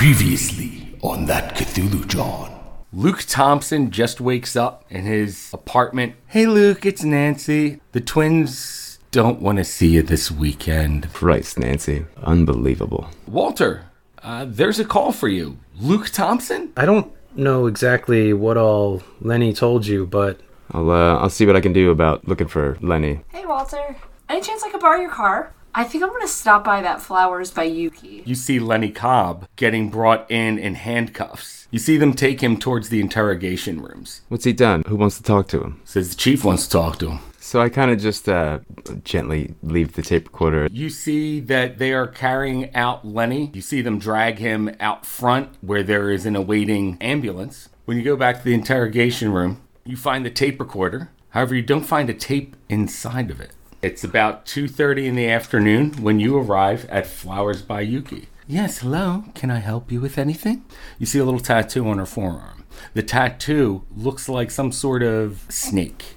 Previously on that Cthulhu Jawn. Luke Thompson just wakes up in his apartment. Hey, Luke, it's Nancy. The twins don't want to see you this weekend. Christ, Nancy. Unbelievable. Walter, uh, there's a call for you. Luke Thompson? I don't know exactly what all Lenny told you, but I'll uh, I'll see what I can do about looking for Lenny. Hey, Walter. Any chance I could borrow your car? I think I'm gonna stop by that Flowers by Yuki. You see Lenny Cobb getting brought in in handcuffs. You see them take him towards the interrogation rooms. What's he done? Who wants to talk to him? Says the chief wants to talk to him. So I kind of just uh, gently leave the tape recorder. You see that they are carrying out Lenny. You see them drag him out front where there is an awaiting ambulance. When you go back to the interrogation room, you find the tape recorder. However, you don't find a tape inside of it. It's about 2:30 in the afternoon when you arrive at Flowers by Yuki. Yes, hello. Can I help you with anything? You see a little tattoo on her forearm. The tattoo looks like some sort of snake.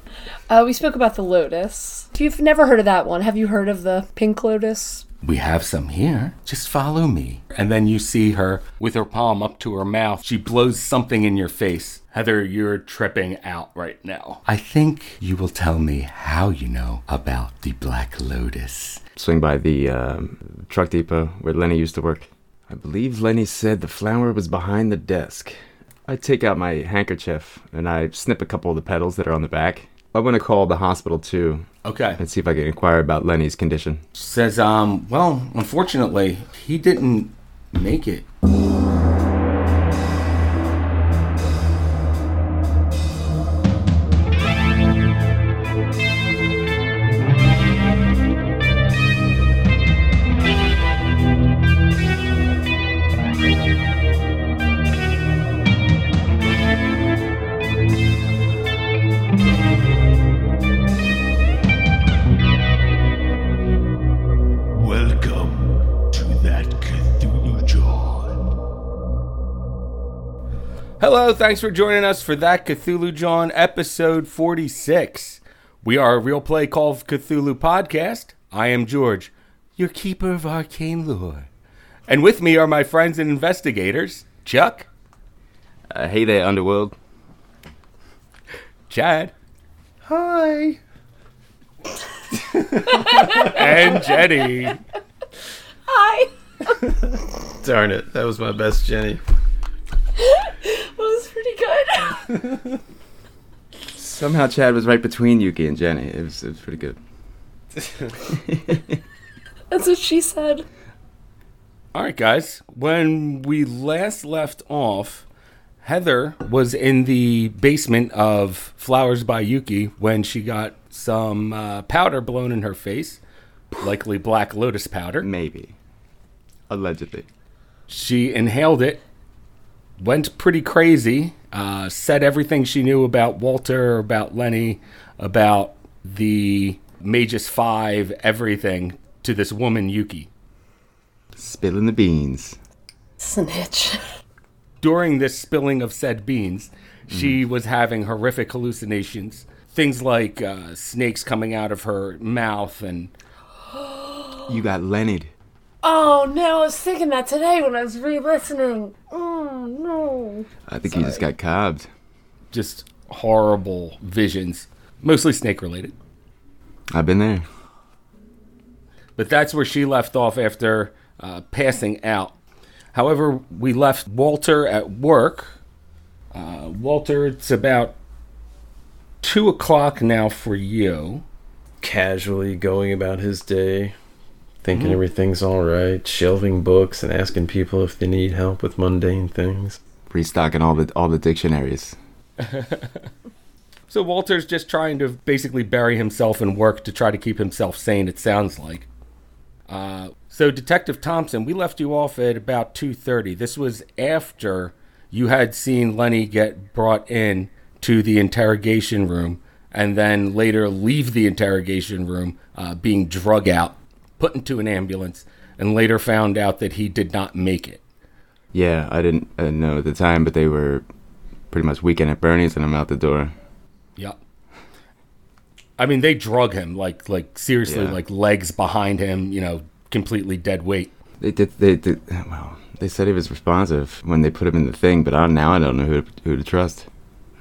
Uh, we spoke about the lotus. If you've never heard of that one, have you heard of the pink lotus? We have some here. Just follow me. And then you see her with her palm up to her mouth. She blows something in your face. Heather, you're tripping out right now. I think you will tell me how you know about the Black Lotus. Swing by the um, truck depot where Lenny used to work. I believe Lenny said the flower was behind the desk. I take out my handkerchief and I snip a couple of the petals that are on the back. I want to call the hospital too Okay. and see if I can inquire about Lenny's condition. Says, um, well, unfortunately, he didn't make it. Thanks for joining us for that Cthulhu Jawn episode 46. We are a real play Call of Cthulhu podcast. I am George, your keeper of arcane lore. And with me are my friends and investigators, Chuck, Uh, hey there, Underworld. Chad. Hi. and Jenny. Hi! darn it, that was my best Jenny. That was pretty good. Somehow Chad was right between Yuki and Jenny. It was, it was pretty good. That's what she said. All right, guys. When we last left off, Heather was in the basement of Flowers by Yuki when she got some uh, powder blown in her face, likely black lotus powder. Maybe. Allegedly. She inhaled it, went pretty crazy, uh, said everything she knew about Walter, about Lenny, about the Magus Five, everything to this woman, Yuki. Spilling the beans. Snitch. during this spilling of said beans, she was having horrific hallucinations. Things like uh, snakes coming out of her mouth and You got Lenny. Oh no, I was thinking that today when I was re listening. Oh no. I think he just got cobbed. just horrible visions, mostly snake related. I've been there. But that's where she left off after uh, passing out. However, we left Walter at work. Uh, Walter, it's about two o'clock now for you. Casually going about his day, thinking everything's alright, shelving books and asking people if they need help with mundane things. Restocking all the all the dictionaries. So Walter's just trying to basically bury himself in work to try to keep himself sane. It sounds like. Uh, so Detective Thompson, we left you off at about two thirty. This was after you had seen Lenny get brought in to the interrogation room, and then later leave the interrogation room, uh, being drug out, put into an ambulance, and later found out that he did not make it. Yeah, I didn't uh, know at the time, but they were pretty much weekend at Bernie's, and I'm out the door. Yep. I mean, they drug him like like seriously, Yeah. like legs behind him, you know, completely dead weight. They did. They did. Well, They said he was responsive when they put him in the thing, but I, now I don't know who to, who to trust.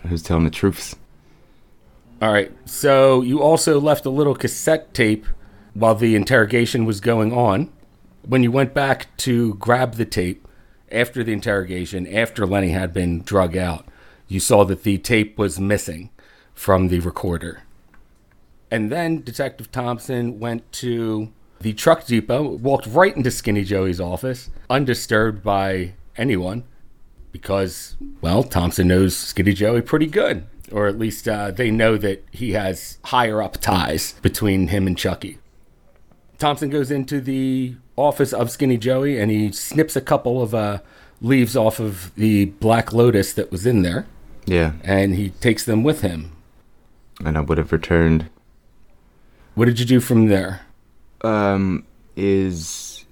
Who's telling the truths? All right. So you also left a little cassette tape while the interrogation was going on. When you went back to grab the tape after the interrogation, after Lenny had been drug out, you saw that the tape was missing from the recorder. And then Detective Thompson went to the truck depot, walked right into Skinny Joey's office, undisturbed by anyone, because, well, Thompson knows Skinny Joey pretty good. Or at least uh, they know that he has higher up ties between him and Chucky. Thompson goes into the office of Skinny Joey and he snips a couple of uh, leaves off of the Black Lotus that was in there Yeah, and he takes them with him. and I would have returned. What did you do from there? Um, is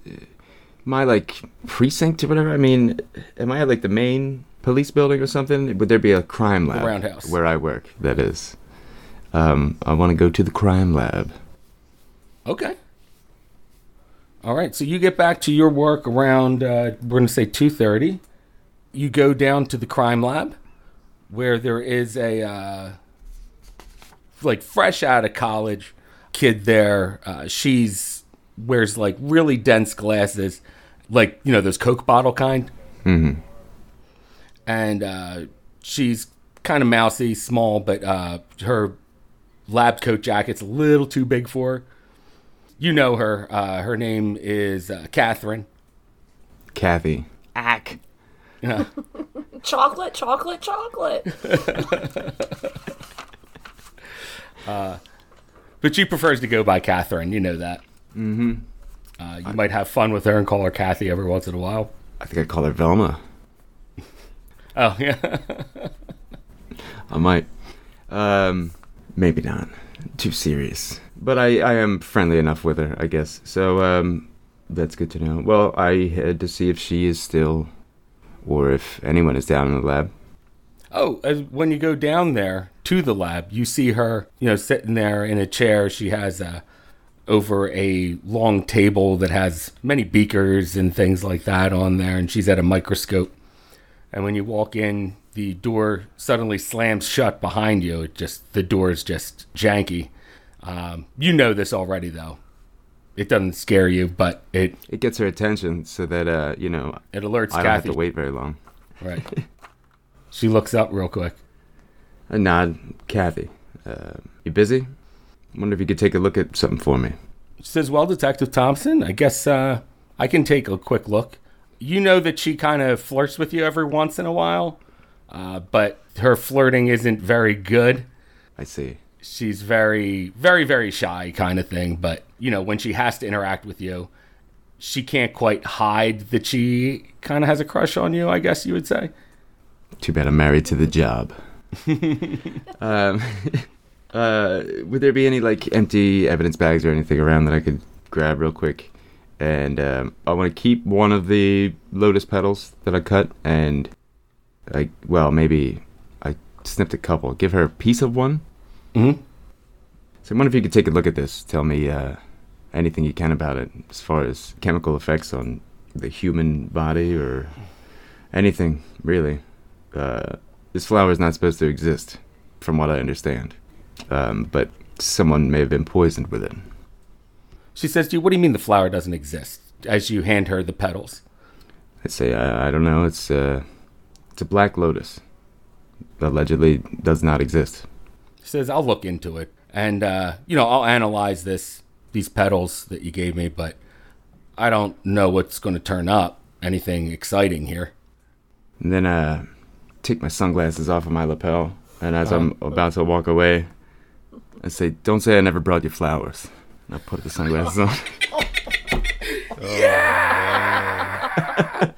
my like precinct or whatever? I mean, am I at like the main police building or something? Would there be a crime lab? roundhouse. Where I work, that is. Um, I want to go to the crime lab. Okay. All right. So you get back to your work around uh, we're going to say two thirty. You go down to the crime lab, where there is a uh, like fresh out of college kid there. Uh, she's wears like really dense glasses, like you know those Coke bottle kind. Mm-hmm. and uh, she's kind of mousy, small, but uh, her lab coat jacket's a little too big for her. You know her. Uh, her name is uh, Catherine. Kathy. Ack. Uh, Chocolate, chocolate, chocolate. but she prefers to go by Catherine. You know that. Mm-hmm. Uh, you might have fun with her and call her Kathy every once in a while. I think I'd call her Velma. Oh yeah. I might. Um, maybe not. Too serious. But I, I am friendly enough with her, I guess. So, um, that's good to know. Well, I had to see if she is still, or if anyone is down in the lab. Oh, when you go down there to the lab, you see her, you know, sitting there in a chair. She has a over a long table that has many beakers and things like that on there, and she's at a microscope. And when you walk in, the door suddenly slams shut behind you. It just the door is just janky. Um, you know this already, though. It doesn't scare you, but it It gets her attention so that, uh, you know, it alerts I don't have to wait very long. Right. she looks up real quick. A nod. Kathy, uh, you busy? Wonder if you could take a look at something for me. She says, Well, Detective Thompson, I guess uh, I can take a quick look. You know that she kind of flirts with you every once in a while, uh, but her flirting isn't very good. I see. She's very, very, very shy kind of thing, but, you know, when she has to interact with you, she can't quite hide that she kind of has a crush on you, I guess you would say. Too bad I'm married to the job. um, uh, would there be any like empty evidence bags or anything around that I could grab real quick? And um, I want to keep one of the lotus petals that I cut, and I well maybe I snipped a couple. Give her a piece of one. Mhm. So I wonder if you could take a look at this. Tell me uh, anything you can about it, as far as chemical effects on the human body or anything really. Uh, this flower is not supposed to exist, from what I understand. Um, but someone may have been poisoned with it. She says to you, What do you mean the flower doesn't exist? As you hand her the petals. I say, I, I don't know. It's uh, it's a black lotus. Allegedly, does not exist. She says, I'll look into it. And, uh, you know, I'll analyze this, these petals that you gave me, but I don't know what's going to turn up. Anything exciting here. And then uh, take my sunglasses off of my lapel, and as I'm about to walk away, I say, "Don't say I never brought you flowers." And I put the sunglasses on. yeah!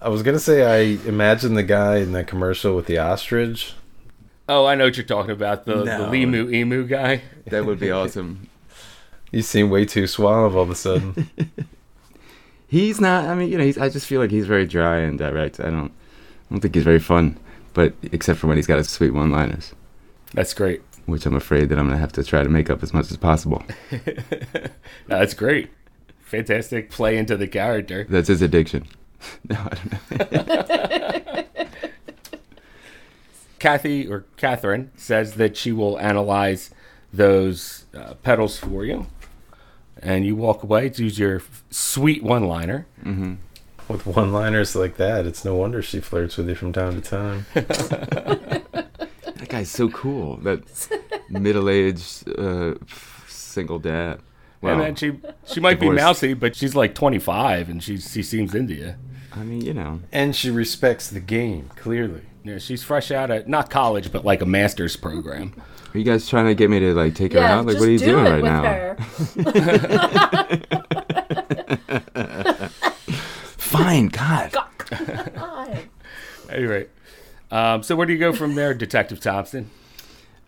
I was gonna say I imagine the guy in the commercial with the ostrich. Oh, I know what you're talking about. The, the No. Limu Emu guy. that would be awesome. You seem way too suave all of a sudden. He's not. I mean, you know, he's, I just feel like he's very dry and direct. I don't. I don't think he's very fun. But except for when he's got his sweet one-liners, That's great. which I'm afraid that I'm gonna have to try to make up as much as possible. No, that's great. fantastic play into the character. That's his addiction. no, I don't know. Kathy or Catherine says that she will analyze those uh, petals for you. And you walk away to use your sweet one liner. With one liners like that, it's no wonder she flirts with you from time to time. That guy's so cool. That middle-aged uh, single dad. Well, and then she she might be mousy, but she's like 25 and she, she seems into you. I mean, you know, and she respects the game, clearly. Yeah, she's fresh out of, not college, but like a master's program. are you guys trying to get me to like take her Yeah, out? Like, what are you do doing it right with now? her. Fine, God. God. Anyway, um, so where do you go from there, Detective Thompson?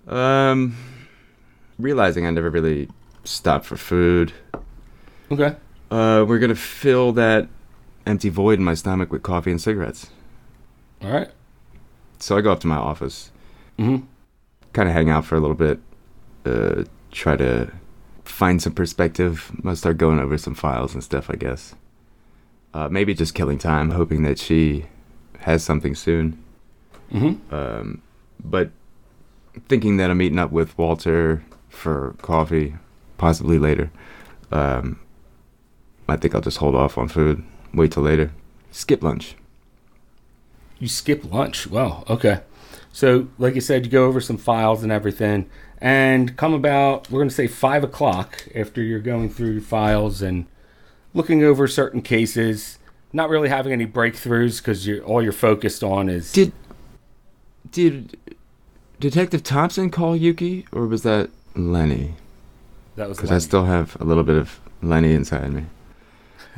Um, realizing I never really stopped for food. Okay. Uh, we're gonna fill that empty void in my stomach with coffee and cigarettes. All right. So I go up to my office, Mm-hmm. kind of hang out for a little bit, uh, try to find some perspective. I'll start going over some files and stuff, I guess. Uh, maybe just killing time, hoping that she has something soon. Mm-hmm. Um, but thinking that I'm meeting up with Walter for coffee, possibly later. Um, I think I'll just hold off on food, wait till later, skip lunch. You skip lunch. Wow. Okay. So, like you said, you go over some files and everything, and come about, we're going to say five o'clock after you're going through your files and looking over certain cases, not really having any breakthroughs because you're all you're focused on is Did did Detective Thompson call Yuki, or was that Lenny? that was Because I still have a little bit of Lenny inside me.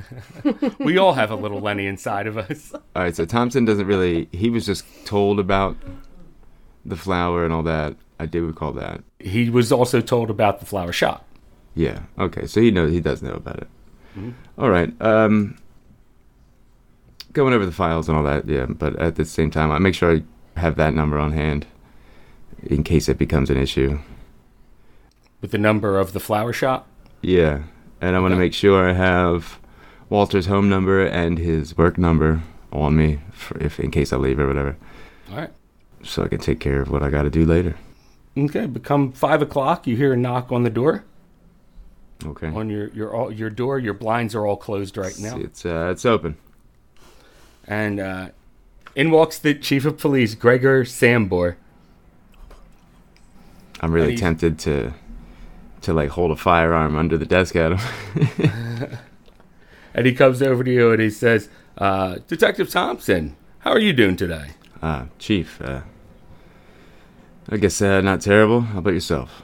we all have a little Lenny inside of us. All right, so Thompson doesn't really. He was just told about the flower and all that. I do recall that. He was also told about the flower shop. Yeah. Okay. So he knows. He does know about it. All right. Um, going over the files and all that. Yeah. But at the same time, I make sure I have that number on hand in case it becomes an issue. with the number of the flower shop. Yeah. And I want to Okay. make sure I have Walter's home number and his work number on me for if in case I leave or whatever, All right. so I can take care of what I got to do later. Okay. Become five o'clock. You hear a knock on the door. Okay. On your your all, your door. Your blinds are all closed right now. It's uh, it's open. And uh, in walks the chief of police, Gregor Sambor. I'm really tempted to to like hold a firearm under the desk at him. And he comes over to you and he says, uh, Detective Thompson, how are you doing today? Ah, Chief. Uh, I guess uh, not terrible. How about yourself?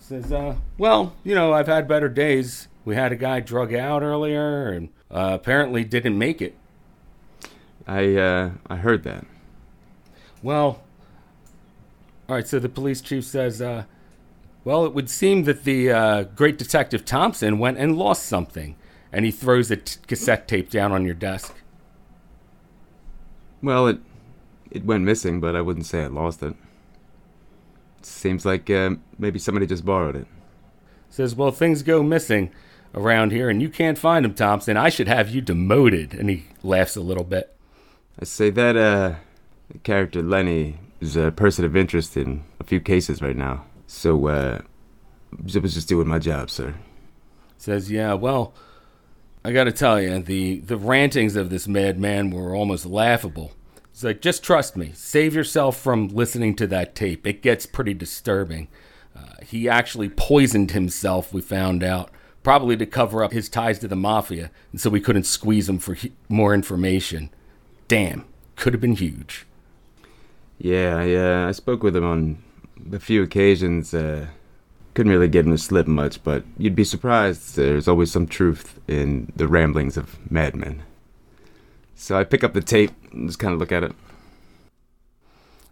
Says, uh, well, you know, I've had better days. We had a guy drug out earlier and uh, apparently didn't make it. I uh, I heard that. Well, all right, so the police chief says, uh, well, it would seem that the uh, great detective Thompson went and lost something. And he throws a t- cassette tape down on your desk. Well, it it went missing, but I wouldn't say I lost it. Seems like uh, maybe somebody just borrowed it. Says, well, things go missing around here and you can't find them, Thompson. I should have you demoted. And he laughs a little bit. I say that uh, the character Lenny is a person of interest in a few cases right now. So uh, I was just doing my job, sir. Says, yeah, well, I got to tell you, the, the rantings of this madman were almost laughable. He's like, just trust me. Save yourself from listening to that tape. It gets pretty disturbing. Uh, he actually poisoned himself, we found out, probably to cover up his ties to the mafia, and so we couldn't squeeze him for he- more information. Damn, could have been huge. Yeah, uh, I spoke with him on a few occasions. Uh, couldn't really get him to slip much, but you'd be surprised. There's always some truth in the ramblings of madmen. So I pick up the tape and just kind of look at it.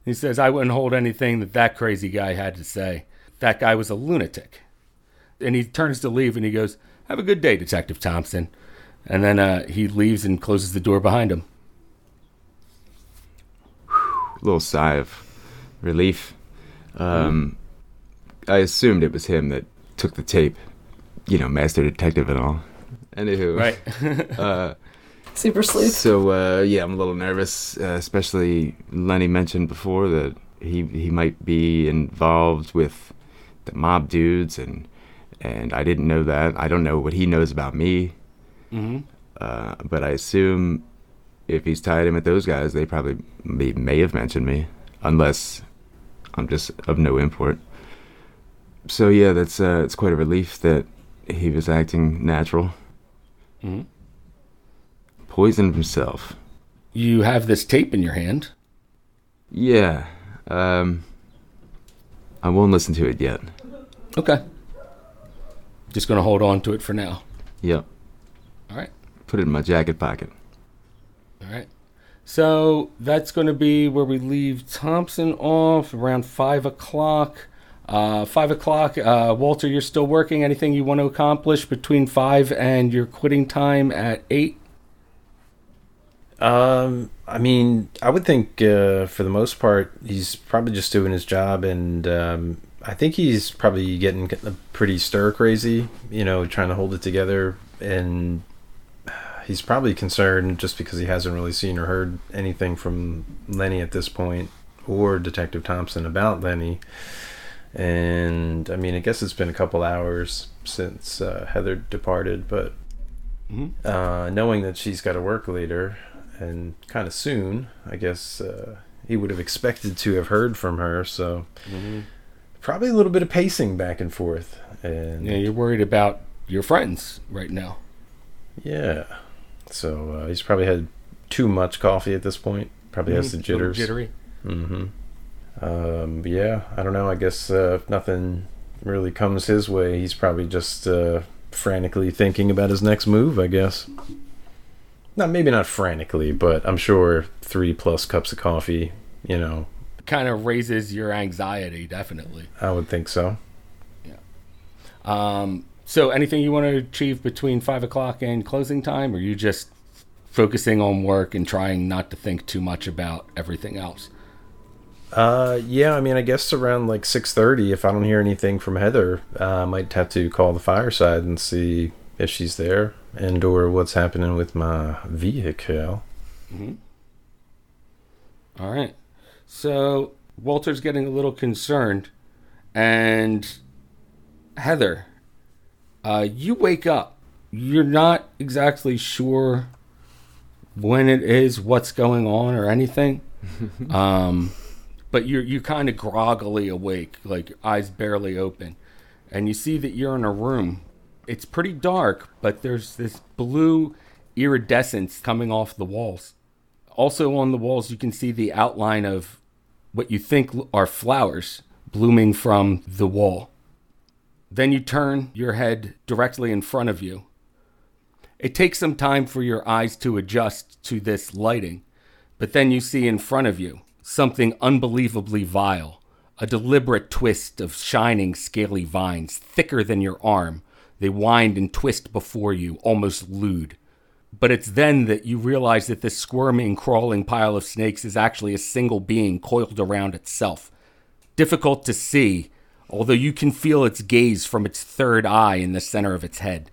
He says, I wouldn't hold anything that that crazy guy had to say. That guy was a lunatic. And he turns to leave and he goes, Have a good day, Detective Thompson. And then uh, he leaves and closes the door behind him. A little sigh of relief. Um, I assumed it was him that took the tape. You know, master detective and all. Anywho, Right. Super sleuth. So uh, yeah, I'm a little nervous, uh, especially Lenny mentioned before that he he might be involved with the mob dudes, and and I didn't know that. I don't know what he knows about me, hmm uh, but I assume if he's tied in with those guys, they probably may, may have mentioned me, unless I'm just of no import. So yeah, that's uh, it's quite a relief that he was acting natural. hmm Poisoned himself. You have this tape in your hand. Yeah. Um I won't listen to it yet. Okay. Just gonna hold on to it for now. Yep. All right. Put it in my jacket pocket. All right. So that's going to be where we leave Thompson off around five o'clock. Uh, five o'clock. Uh, Walter, you're still working. Anything you want to accomplish between five and your quitting time at eight? Um, I mean, I would think uh, for the most part he's probably just doing his job, and um, I think he's probably getting pretty stir crazy. You know, trying to hold it together, and he's probably concerned just because he hasn't really seen or heard anything from Lenny at this point, or Detective Thompson about Lenny. And I mean, I guess it's been a couple hours since uh, Heather departed, but Mhm. uh, knowing that she's got to work later and kind of soon, I guess uh, he would have expected to have heard from her. So probably a little bit of pacing back and forth. And Yeah, you're worried about your friends right now. yeah, so uh, he's probably had too much coffee at this point. Probably has the jitters. Jittery. Mm-hmm. Um, but yeah, I don't know. I guess uh, if nothing really comes his way, he's probably just uh, frantically thinking about his next move. I guess. Not maybe not frantically, but I'm sure three plus cups of coffee. You know, Kind of raises your anxiety, definitely. I would think so. Yeah. Um, so, anything you want to achieve between five o'clock and closing time, or you just focusing on work and trying not to think too much about everything else? Uh, yeah. I mean, I guess around like six thirty. If I don't hear anything from Heather, uh, I might have to call the fireside and see if she's there and or what's happening with my vehicle. All right. So Walter's getting a little concerned, and Heather, uh, you wake up. You're not exactly sure when it is, what's going on, or anything. um, but you're you kind of groggily awake, like eyes barely open, and you see that you're in a room. It's pretty dark, but there's this blue iridescence coming off the walls. Also on the walls, you can see the outline of what you think are flowers blooming from the wall. Then you turn your head directly in front of you. It takes some time for your eyes to adjust to this lighting, but then you see in front of you something unbelievably vile a deliberate twist of shining, scaly vines, thicker than your arm. They wind and twist before you, almost lewd. But it's then that you realize that this squirming, crawling pile of snakes is actually a single being coiled around itself. Difficult to see, although you can feel its gaze from its third eye in the center of its head.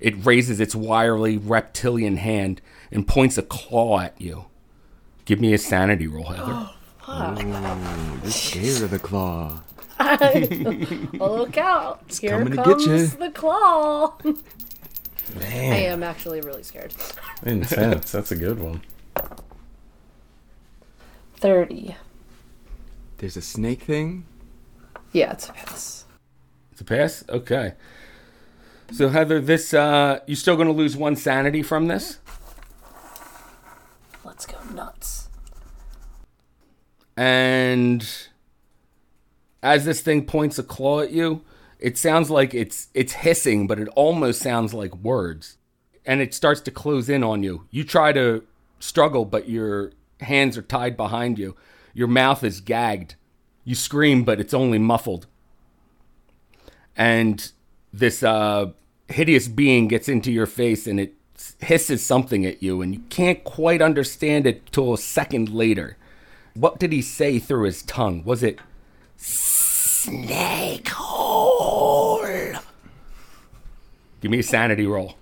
It raises its wiry reptilian hand and points a claw at you. Give me a sanity roll, Heather. You're scared of the claw. Oh, look out. Here coming to get comes ya. the claw. Man. I am actually really scared. intense. That's a good one. 30. There's a snake thing? Yeah, it's a pass. It's a pass? Okay. So Heather, this uh you still gonna lose one sanity from this? Let's go nuts. and as this thing points a claw at you, it sounds like it's it's hissing, but it almost sounds like words. And it starts to close in on you. You try to struggle, but your hands are tied behind you. Your mouth is gagged. You scream, but it's only muffled. And this uh, hideous being gets into your face and it hisses something at you, and you can't quite understand it till a second later. What did he say through his tongue? Was it snake hole? Give me a sanity roll.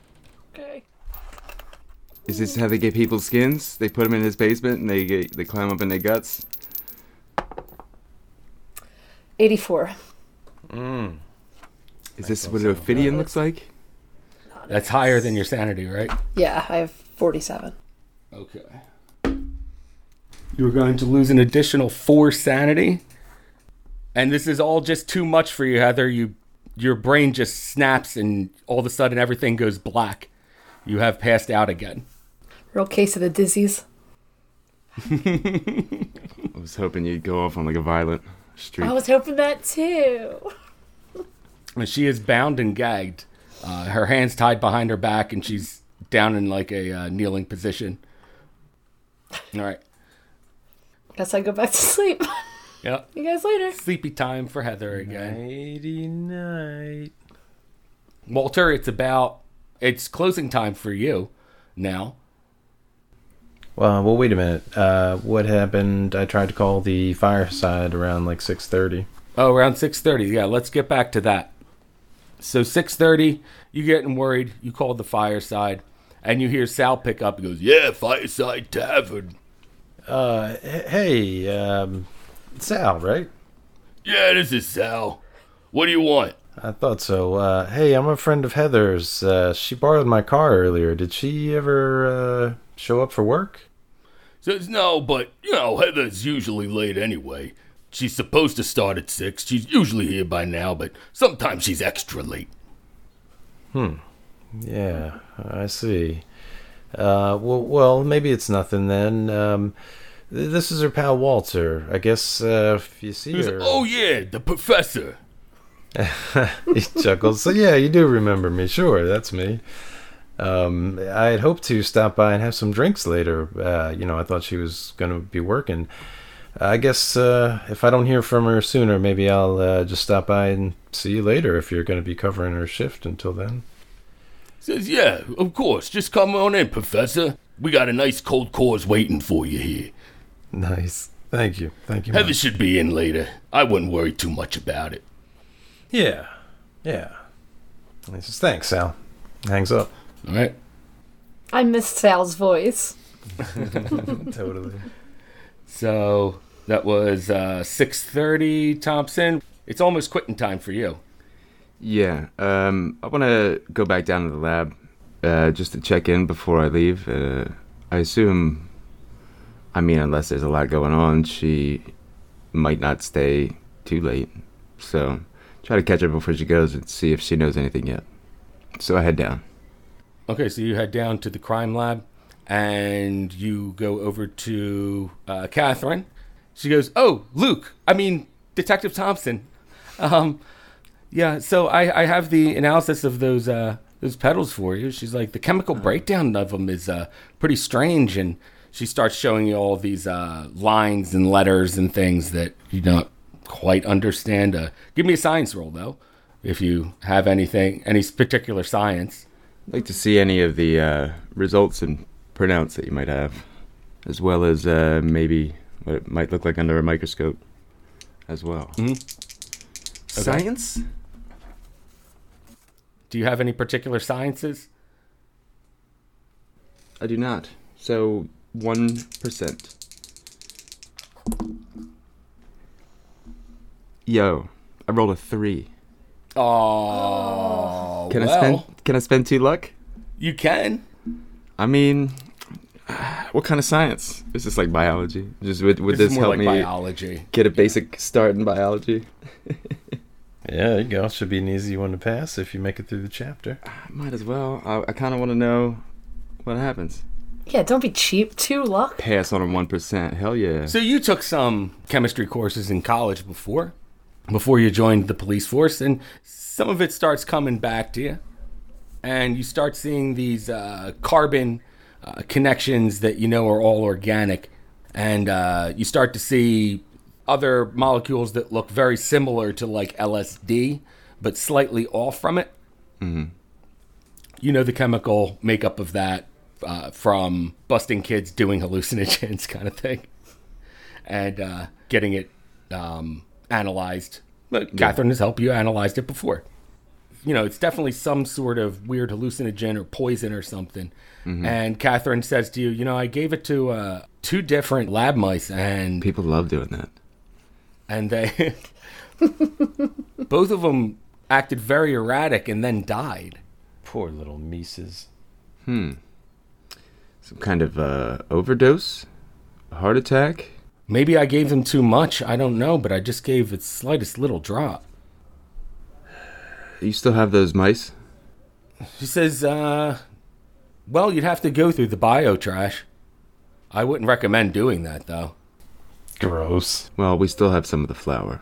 Okay. Is this how they get people's skins? They put them in his basement and they get, they climb up in their guts. 84. Mm. Is this what an Ophidian looks like? That's higher than your sanity, right? Yeah, I have 47. Okay. You are going to lose an additional four sanity. And this is all just too much for you, Heather. You your brain just snaps and all of a sudden everything goes black. You have passed out again. Real case of the dizzies. I was hoping you'd go off on like a violent streak. I was hoping that too. And she is bound and gagged. Uh, her hands tied behind her back, and she's down in like a uh, kneeling position. All right. Guess I go back to sleep. Yep. you guys later. Sleepy time for Heather again. Nighty night. Walter, it's about it's closing time for you now. Well, well, wait a minute. Uh, what happened? I tried to call the fireside around like six thirty. Oh, around six thirty. Yeah, let's get back to that. So six thirty, you getting worried? You called the fireside, and you hear Sal pick up. He goes, "Yeah, Fireside Tavern. Uh, hey, um, Sal, right? Yeah, this is Sal. What do you want? I thought so. Uh, hey, I'm a friend of Heather's. Uh, she borrowed my car earlier. Did she ever uh, show up for work? Says no, but you know, Heather's usually late anyway. She's supposed to start at six. She's usually here by now, but sometimes she's extra late. Hmm. Yeah, I see. Uh, well, well, maybe it's nothing then. Um, this is her pal Walter. I guess uh, if you see He her, oh yeah, the professor. he chuckles. So yeah, you do remember me. Sure, that's me. Um, I had hoped to stop by and have some drinks later. Uh, you know, I thought she was going to be working. I guess uh, if I don't hear from her sooner, maybe I'll uh, just stop by and see you later if you're going to be covering her shift until then. Says yeah, of course. Just come on in, professor. We got a nice cold cause waiting for you here. Nice. Thank you. Thank you. Heather much. should be in later. I wouldn't worry too much about it. Yeah. Yeah. He says, thanks, Sal. Hangs up. All right. I missed Sal's voice. totally. So that was uh, six thirty, Thompson. It's almost quitting time for you. Yeah, um, I want to go back down to the lab uh, just to check in before I leave. Uh, I assume, I mean, unless there's a lot going on, she might not stay too late. So try to catch her before she goes and see if she knows anything yet. So I head down. Okay, so you head down to the crime lab and you go over to uh, Catherine. She goes, "Oh, Luke. I mean, Detective Thompson. Um, yeah. So I, I have the analysis of those uh, those petals for you." She's like, "The chemical breakdown of them is uh, pretty strange," and she starts showing you all these uh, lines and letters and things that you don't quite understand. Uh, give me a science roll though, if you have anything, any particular science. I'd like to see any of the uh, results and printouts that you might have, as well as uh, maybe what it might look like under a microscope as well. Mhm. Science? Do you have any particular sciences? I do not. So, 1%. Yo, I rolled a 3. Oh, Can well, I spend can I spend 2 luck? You can. I mean, what kind of science? Is this like biology? Just would, would this, this, help like me biology. get a basic start in biology? Yeah, there you go. Should be an easy one to pass if you make it through the chapter. I Might as well. I, I kind of want to know what happens. Yeah, don't be cheap. Two luck. Pass on a 1%. Hell yeah. So you took some chemistry courses in college before, before you joined the police force, and some of it starts coming back to you, and you start seeing these uh, carbon uh, connections that you know are all organic, and uh, you start to see other molecules that look very similar to like LSD, but slightly off from it. You know the chemical makeup of that uh, from busting kids doing hallucinogens, kind of thing and uh, getting it um, analyzed. But Catherine has helped you analyzed it before. You know, it's definitely some sort of weird hallucinogen or poison or something. And Catherine says to you, you know, I gave it to uh, two different lab mice, and People love doing that. and they both of them acted very erratic and then died. Poor little Mises. Hmm. Some kind of uh, overdose, a heart attack. Maybe I gave them too much. I don't know, but I just gave the slightest little drop. You still have those mice? She says, uh, well, you'd have to go through the bio trash. I wouldn't recommend doing that, though. Gross. Well, we still have some of the flower.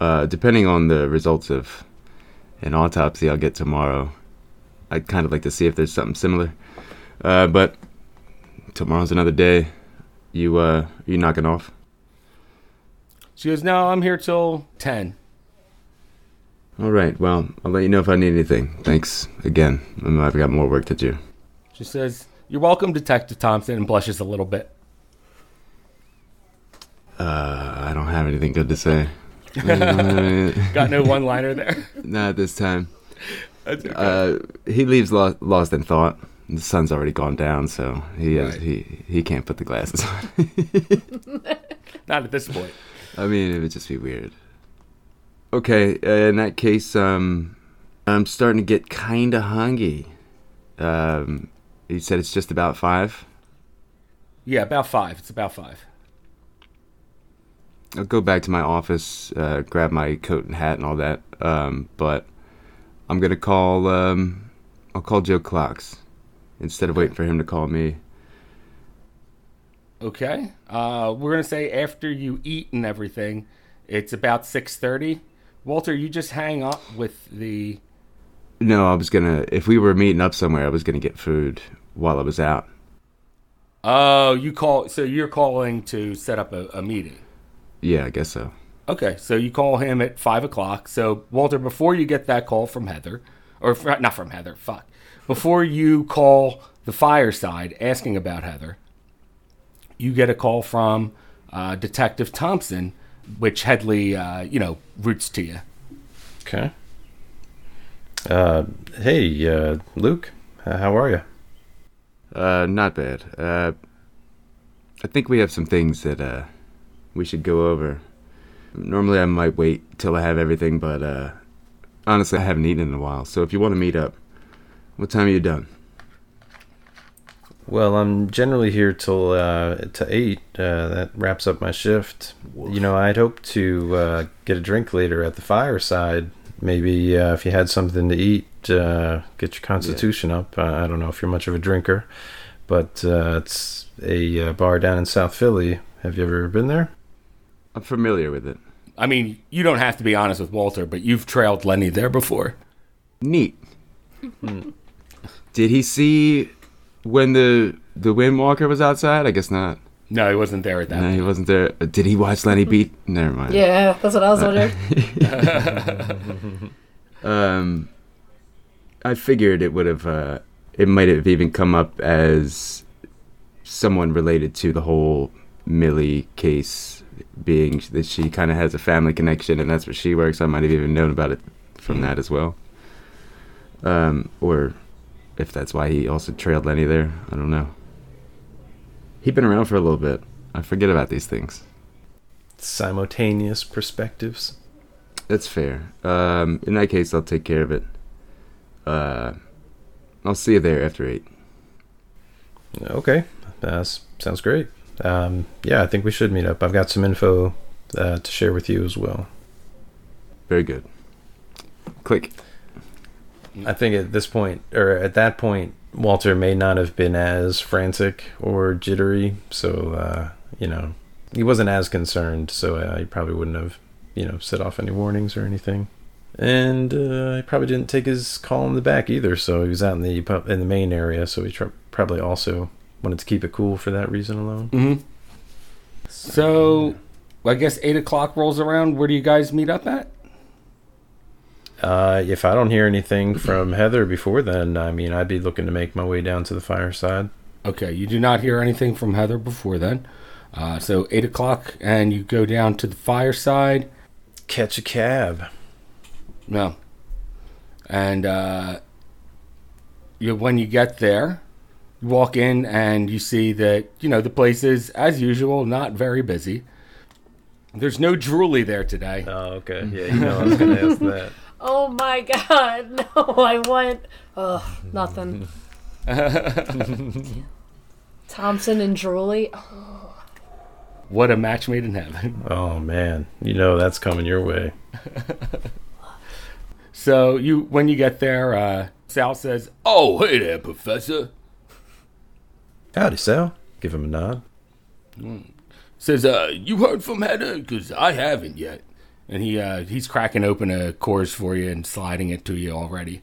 Uh, depending on the results of an autopsy I'll get tomorrow, I'd kind of like to see if there's something similar. Uh, but tomorrow's another day. You uh, you knocking off? She goes, no, I'm here till 10. All right. Well, I'll let you know if I need anything. Thanks again. I've got more work to do. She says, you're welcome, Detective Thompson, and blushes a little bit. Uh, I don't have anything good to say. Got no one liner there. Not this time. Okay. Uh, he leaves lo- lost in thought. The sun's already gone down, so he has, Right. he he can't put the glasses on. Not at this point. I mean, it would just be weird. Okay, uh, in that case, um, I'm starting to get kind of hungry. Um, you said it's just about five. Yeah, about five. It's about five. I'll go back to my office, uh, grab my coat and hat and all that. Um, but I'm gonna call. Um, I'll call Joe Clocks instead of waiting for him to call me. Okay. Uh, we're gonna say after you eat and everything, it's about six thirty. Walter, you just hang up with the. No, I was gonna. If we were meeting up somewhere, I was gonna get food while I was out. Oh, you call. So you're calling to set up a, a meeting. Yeah, I guess so. Okay, so you call him at five o'clock. So Walter, before you get that call from Heather, or fr- not from Heather, fuck, before you call the fireside asking about Heather, you get a call from uh, Detective Thompson, which Headley, uh, you know, roots to you. Okay. Uh, hey, uh, Luke. How are you? Uh, not bad. Uh, I think we have some things that uh we should go over. Normally, I might wait till I have everything, but uh, honestly, I haven't eaten in a while. So if you want to meet up, what time are you done? Well, I'm generally here till uh, to eight. Uh, that wraps up my shift. You know, I'd hope to uh, get a drink later at the fireside. Maybe uh, if you had something to eat, uh, get your constitution up. Uh, I don't know if you're much of a drinker, but uh, it's a uh, bar down in South Philly. Have you ever been there? I'm familiar with it. I mean, you don't have to be honest with Walter, but you've trailed Lenny there before. Neat. Did he see when the the Windwalker was outside? I guess not. No, he wasn't there at that. No, he wasn't there. Uh, Did he watch Lenny beat? Never mind. Yeah, that's what I was wondering. Um, I figured it would have. Uh, it might have even come up as someone related to the whole Millie case, being that she kind of has a family connection, and that's where she works. I might have even known about it from that as well. Um, or if that's why he also trailed Lenny there, I don't know. He'd been around for a little bit. I forget about these things. Simultaneous perspectives. That's fair. Um, in that case, I'll take care of it. Uh, I'll see you there after eight. Okay, uh, sounds great. Um, yeah, I think we should meet up. I've got some info uh, to share with you as well. Very good. Click. I think at this point, or at that point, Walter may not have been as frantic or jittery, so uh, you know he wasn't as concerned. So uh, he probably wouldn't have, you know, set off any warnings or anything. And uh, he probably didn't take his call in the back either. So he was out in the in the main area. So he tr- probably also wanted to keep it cool for that reason alone. Mm-hmm. So, I guess eight o'clock rolls around. Where do you guys meet up at? Uh, if I don't hear anything from Heather before then, I mean, I'd be looking to make my way down to the fireside. Okay, you do not hear anything from Heather before then. Uh, so eight o'clock, and you go down to the fireside. Catch a cab. No. And uh, you, when you get there, you walk in and you see that, you know, the place is, as usual, not very busy. There's no drooly there today. Oh, okay. Yeah, you know I was gonna ask that. Oh my god, no, I went. Ugh, nothing. Thompson and Drooly. What a match made in heaven. Oh man, you know that's coming your way. So you, when you get there, uh, Sal says, Oh, hey there, Professor. Howdy, Sal. Give him a nod. Says, uh, you heard from Hedda? Because I haven't yet. And he uh, he's cracking open a Coors for you and sliding it to you already.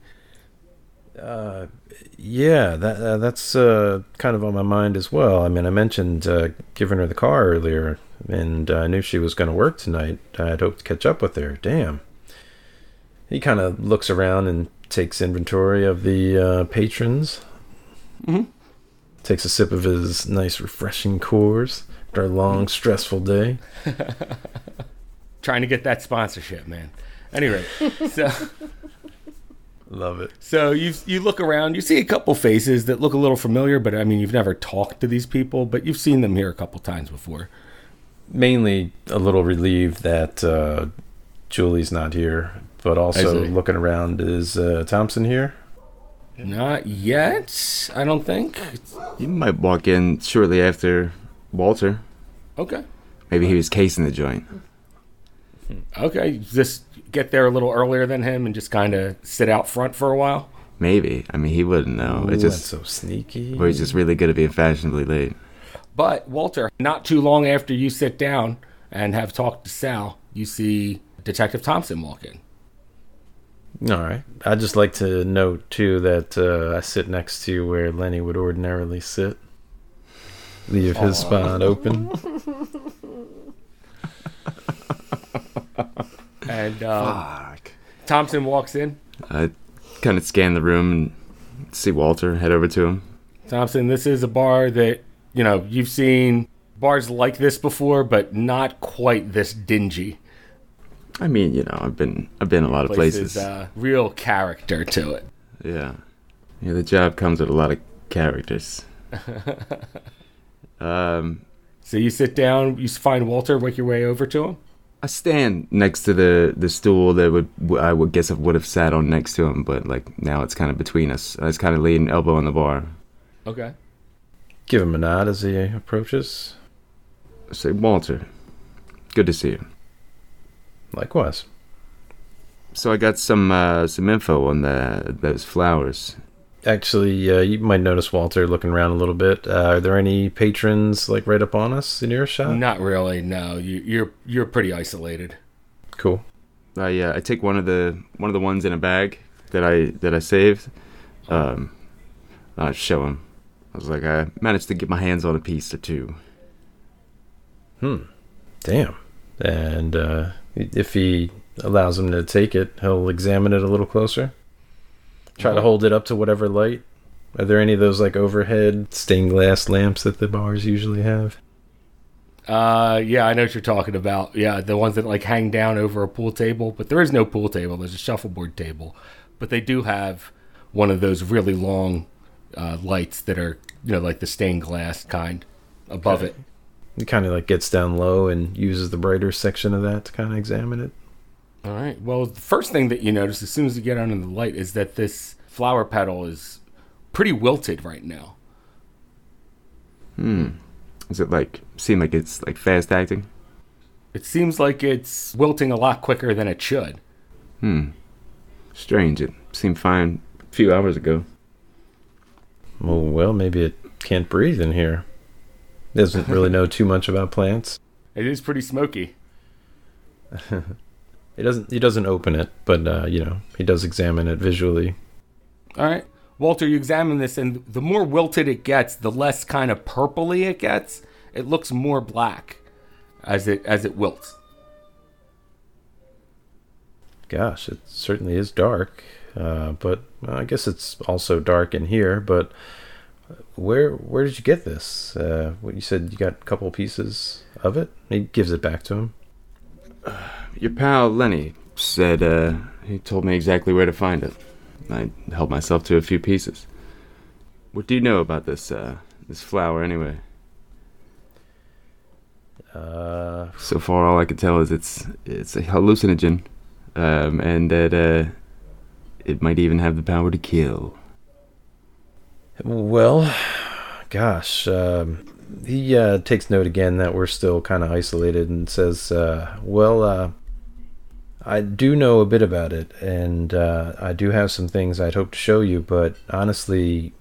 Yeah, that uh, that's uh, kind of on my mind as well. I mean, I mentioned uh, giving her the car earlier, and uh, I knew she was going to work tonight. I'd hoped to catch up with her. Damn. He kind of looks around and takes inventory of the uh, patrons. Mm-hmm. Takes a sip of his nice, refreshing Coors after a long, stressful day. Trying to get that sponsorship, man. Anyway, so Love it. so you you look around, you see a couple faces that look a little familiar, but I mean you've never talked to these people, but you've seen them here a couple times before. Mainly a little relieved that uh, Julie's not here, but also looking around is uh, Thompson here? Not yet, I don't think. You might walk in shortly after Walter. Okay. Maybe he was casing the joint. Okay, just get there a little earlier than him and just kind of sit out front for a while. Maybe. I mean, he wouldn't know. Ooh, It's that's just, so sneaky. or he's just really good at being fashionably late. But Walter, not too long after you sit down and have talked to Sal, you see Detective Thompson walk in. All right. I'd just like to note too that uh, I sit next to where Lenny would ordinarily sit. Leave his spot open. And um, Fuck. Thompson walks in. I kind of scan the room and see Walter, head over to him. Thompson, this is a bar that, you know, you've seen bars like this before, but not quite this dingy. I mean, you know, I've been I've been a lot of Place places. uh, real character to it. Yeah. Yeah, the job comes with a lot of characters. um, So you sit down, you find Walter, work your way over to him. I stand next to the the stool that would I would guess I would have sat on next to him, but like now it's kind of between us. I was kind of leaning elbow on the bar. Okay. Give him a nod as he approaches. I say, Walter, good to see you. Likewise. So I got some uh, some info on the those flowers. Actually, uh, you might notice Walter looking around a little bit. Uh, are there any patrons like right up on us in earshot? Not really. No, you, you're you're pretty isolated. Cool. I uh, I take one of the one of the ones in a bag that I that I saved. Um, I show him. I was like, I managed to get my hands on a piece or two. Hmm. Damn. And uh, if he allows him to take it, he'll examine it a little closer. Try to hold it up to whatever light. Are there any of those like overhead stained glass lamps that the bars usually have? Uh, yeah, I know what you're talking about. Yeah, the ones that like hang down over a pool table, but there is no pool table. There's a shuffleboard table, but they do have one of those really long uh, lights that are you know like the stained glass kind above it. It kind of like gets down low and uses the brighter section of that to kind of examine it. All right. Well, the first thing that you notice as soon as you get under the light is that this flower petal is pretty wilted right now. Hmm. Does it like seem like it's like fast acting? It seems like it's wilting a lot quicker than it should. Hmm. Strange. It seemed fine a few hours ago. Oh well, maybe it can't breathe in here. Doesn't really know too much about plants. It is pretty smoky. He doesn't. He doesn't open it, but uh, you know he does examine it visually. All right. Walter, you examine this, and the more wilted it gets, the less kind of purpley it gets. It looks more black as it as it wilts. Gosh, it certainly is dark. Uh, but well, I guess it's also dark in here. But where where did you get this? Uh, what you said you got a couple pieces of it. He gives it back to him. Your pal Lenny said uh, he told me exactly where to find it. I helped myself to a few pieces. What do you know about this uh, this flower anyway? Uh, So far, all I can tell is it's it's a hallucinogen, um, and that uh, it might even have the power to kill. well, gosh, um, he uh, takes note again that we're still kind of isolated and says, uh, "Well, uh, I do know a bit about it, and uh, I do have some things I'd hope to show you, but honestly,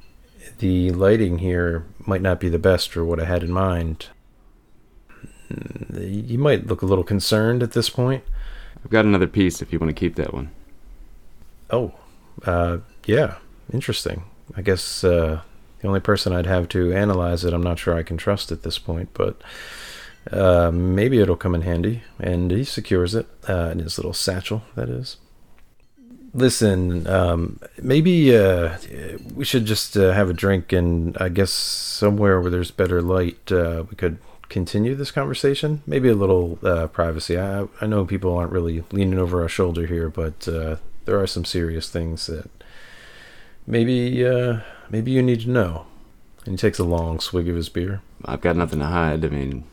the lighting here might not be the best for what I had in mind." Mm, You might look a little concerned at this point. I've got another piece if you want to keep that one. Oh, uh, yeah, interesting. I guess uh, the only person I'd have to analyze it, I'm not sure I can trust at this point, but uh, maybe it'll come in handy. And he secures it uh, in his little satchel, that is. Listen, um, maybe uh, we should just uh, have a drink, and I guess somewhere where there's better light, uh, we could continue this conversation. Maybe a little uh, privacy. I, I know people aren't really leaning over our shoulder here, but there are some serious things that maybe uh, maybe you need to know. And he takes a long swig of his beer. I've got nothing to hide. I mean,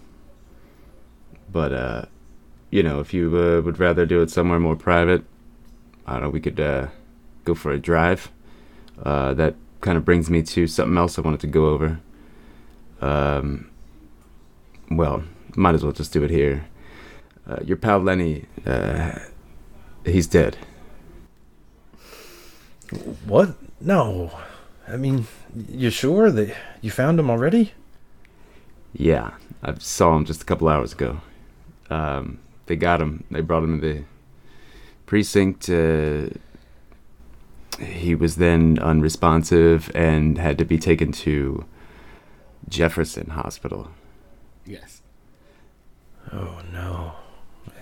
but uh, you know, if you uh, would rather do it somewhere more private, I don't know. We could uh, go for a drive. Uh, that kind of brings me to something else I wanted to go over. Um, well, might as well just do it here. Uh, your pal Lenny, uh, he's dead. What? No. I mean, you sure that you found him already? Yeah, I saw him just a couple hours ago. Um, they got him. They brought him to the precinct. Uh, he was then unresponsive and had to be taken to Jefferson Hospital. Yes. Oh no.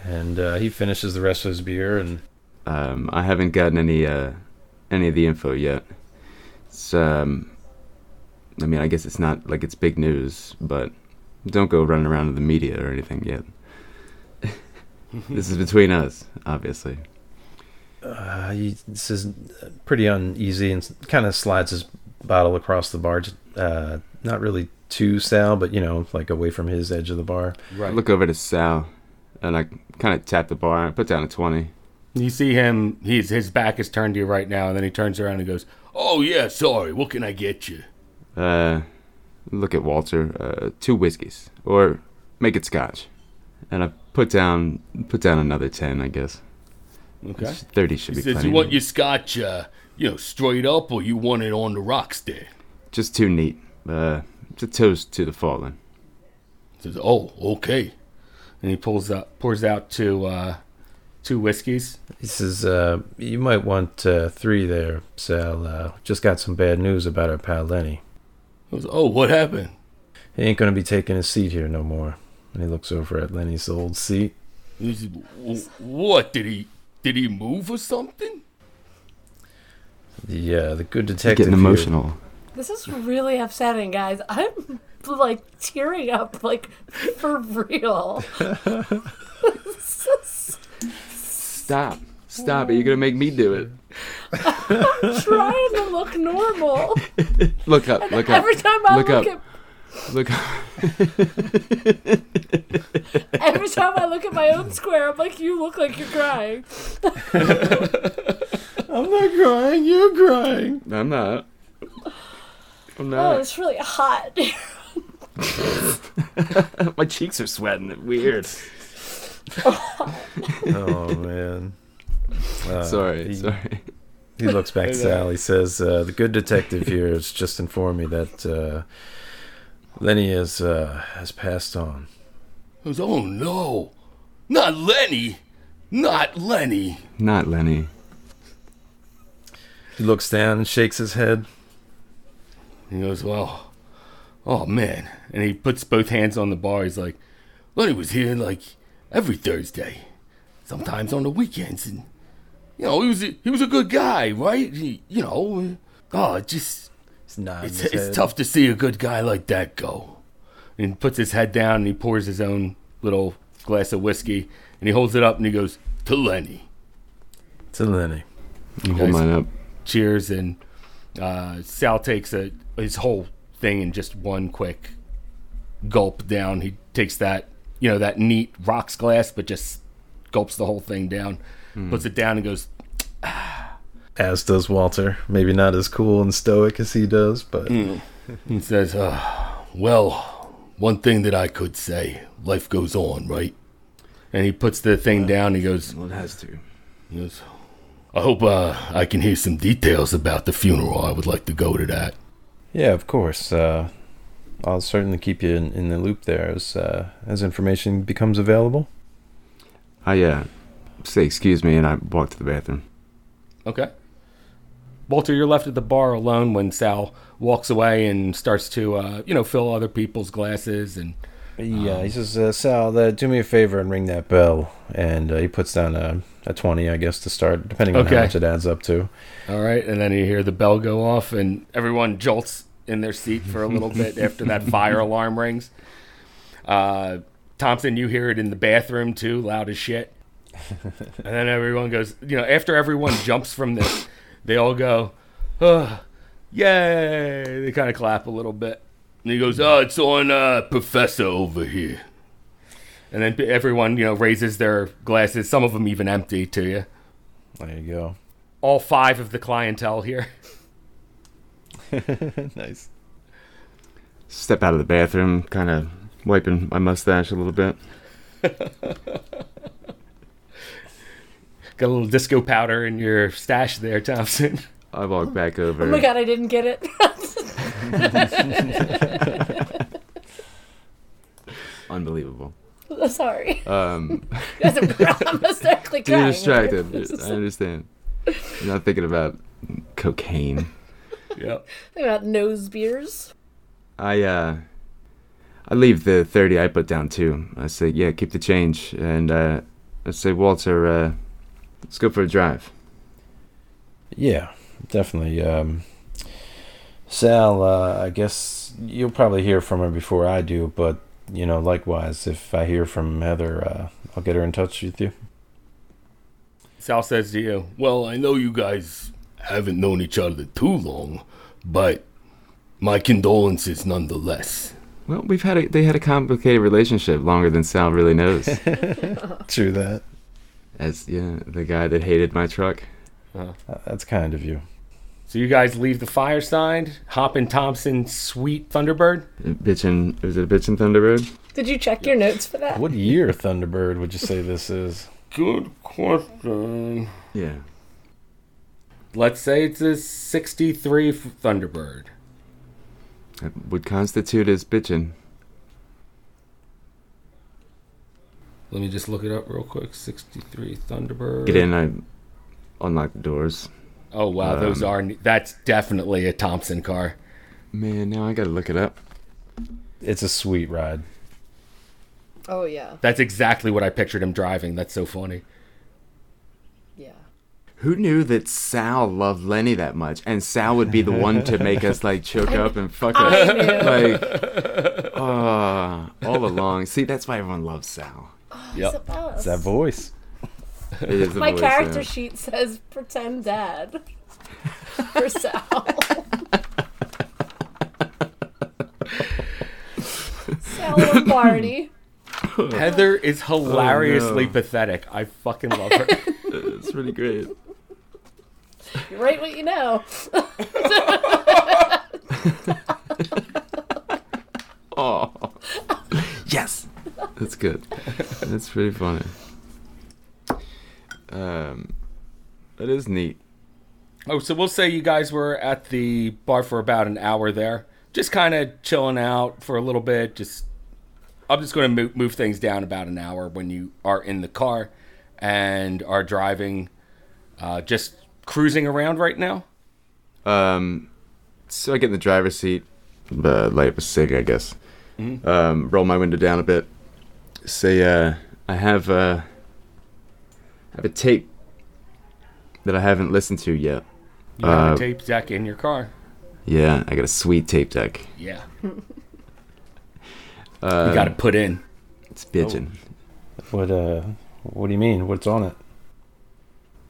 And uh, he finishes the rest of his beer and Um, I haven't gotten any uh, any of the info yet. It's um, I mean, I guess it's not like it's big news, but don't go running around to the media or anything yet. this is between us, obviously. uh, he this is pretty uneasy and kind of slides his bottle across the bar. Uh, not really to Sal, but you know, like away from his edge of the bar. I Right. look over to Sal, and I kind of tap the bar and put down a twenty. You see him. He's his back is turned to you right now, and then he turns around and goes, Oh, yeah, sorry. What can I get you? Uh, look at Walter. Uh, two whiskeys, or make it scotch. And I put down put down another ten, I guess. "Okay." Thirty should He be says, plenty. You want your scotch, uh, you know, straight up, or you want it on the rocks there? Just too neat. Uh, it's a toast to the fallen. He says, Oh, okay. And he pulls out, pours out two, uh, two whiskeys. He says, uh, "You might want uh, three there, Sal. Uh, just got some bad news about our pal Lenny. He goes, Oh, what happened? He ain't gonna be taking his seat here no more." And he looks over at Lenny's old seat. He says, What? Did he, did he move or something? The uh, the good It's detective getting here- emotional. This is really upsetting, guys. I'm like tearing up, like for real. Stop. Stop it. You're gonna make me do it. I'm Trying to look normal. Look up. Look up. Every time I Look look, up. Look up. at every time I look at my own square, I'm like, you look like you're crying. I'm not crying. You're crying. I'm not. I'm Oh, it's really hot. My cheeks are sweating. Weird. Oh man. Uh, sorry. He, Sorry. he looks back to Sal. He says, uh, "The good detective here has just informed me that uh, Lenny has uh, has passed on." He goes, Oh, no. Not Lenny. Not Lenny. Not Lenny. He looks down and shakes his head. He goes, Well, Oh man! And he puts both hands on the bar. He's like, Lenny was here like every Thursday, sometimes on the weekends, and you know he was a, he was a good guy, right? He, you know, oh, it just He's nodding it's it's tough to see a good guy like that go. and he puts his head down and he pours his own little glass of whiskey and he holds it up and he goes, To Lenny, to Lenny. "You Hold mine up. cheers, and uh, Sal takes a his whole thing in just one quick gulp down. He takes that you know that neat rocks glass, but just gulps the whole thing down, puts it down, and goes. As does Walter. Maybe not as cool and stoic as he does, but He says, uh, Well, one thing that I could say life goes on, right? and he puts the thing down. He goes, Well, it has to. He goes, I hope uh, I can hear some details about the funeral. I would like to go to that. yeah, of course. Uh, I'll certainly keep you in, in the loop there as uh, as information becomes available. I uh, say excuse me, and I walk to the bathroom. Okay. Walter, you're left at the bar alone when Sal walks away and starts to, uh, you know, fill other people's glasses. And Yeah, he says, uh, Sal, uh, do me a favor and ring that bell. And uh, he puts down a, a 20, I guess, to start, depending on Okay. how much it adds up to. all right, and then you hear the bell go off, and everyone jolts in their seat for a little bit after that fire alarm rings. Uh, Thompson, you hear it in the bathroom too, loud as shit. and then everyone goes, you know, after everyone jumps from this, they all go, oh, yay! They kind of clap a little bit. And he goes, Oh, it's on uh, Professor over here. And then everyone, you know, raises their glasses. Some of them even empty to you. There you go. All five of the clientele here. nice. Step out of the bathroom, kind of wiping my mustache a little bit. Got a little disco powder in your stash there, Thompson. I walk back over. Oh my god, I didn't get it. Unbelievable. Sorry. Um, I'm hysterically crying. you're distracted. I understand. You're not thinking about cocaine. Yep. Think about nose beers. I uh, I leave the thirty I put down too. I say, yeah, keep the change, and uh, I say, Walter, uh, let's go for a drive. Yeah, definitely. Um, Sal, uh, I guess you'll probably hear from her before I do, but you know, likewise, if I hear from Heather, uh, I'll get her in touch with you. Sal says to you, Well, I know you guys haven't known each other too long, but my condolences nonetheless. Well, we've had a they had a complicated relationship longer than Sal really knows. True that. As yeah, the guy that hated my truck. Uh, that's kind of you. So you guys leave the fireside, hop in Thompson's sweet Thunderbird. Bitchin', was it a bitchin' Thunderbird? Did you check your notes for that? What year Thunderbird would you say this is? Good question. Yeah. Let's say it's a 63 Thunderbird. That would constitute as bitchin'. Let me just look it up real quick. 63 Thunderbird. Get in, I unlock the doors. Oh wow, those Um, are that's definitely a Thompson car. Man, now I gotta look it up. It's a sweet ride. Oh yeah, That's exactly what I pictured him driving. That's so funny. Yeah. Who knew that Sal loved Lenny that much? And Sal would be the one to make us like choke up and fuck I up. knew. Like, uh, all along. See, that's why everyone loves Sal. Yep. Suppose. It's that voice. It is the My voice, character yeah. sheet says pretend dad for Sal. Sal Lombardi. Heather is hilariously no. pathetic. I fucking love her. It's really great. You write what you know. Oh, yes, that's good. That's pretty funny. Um, that is neat. oh, so we'll say you guys were at the bar for about an hour there, just kind of chilling out for a little bit. Just, I'm just going to move, move things down about an hour when you are in the car and are driving, uh, just cruising around right now. Um, so I get in the driver's seat, uh, light up a cig, I guess. Um, roll my window down a bit. Say, uh, I have uh, have a tape that I haven't listened to yet. You have Uh, a tape deck in your car. Yeah, I got a sweet tape deck. Yeah, Uh, you got to put in. It's bitchin'. What uh what do you mean? What's on it?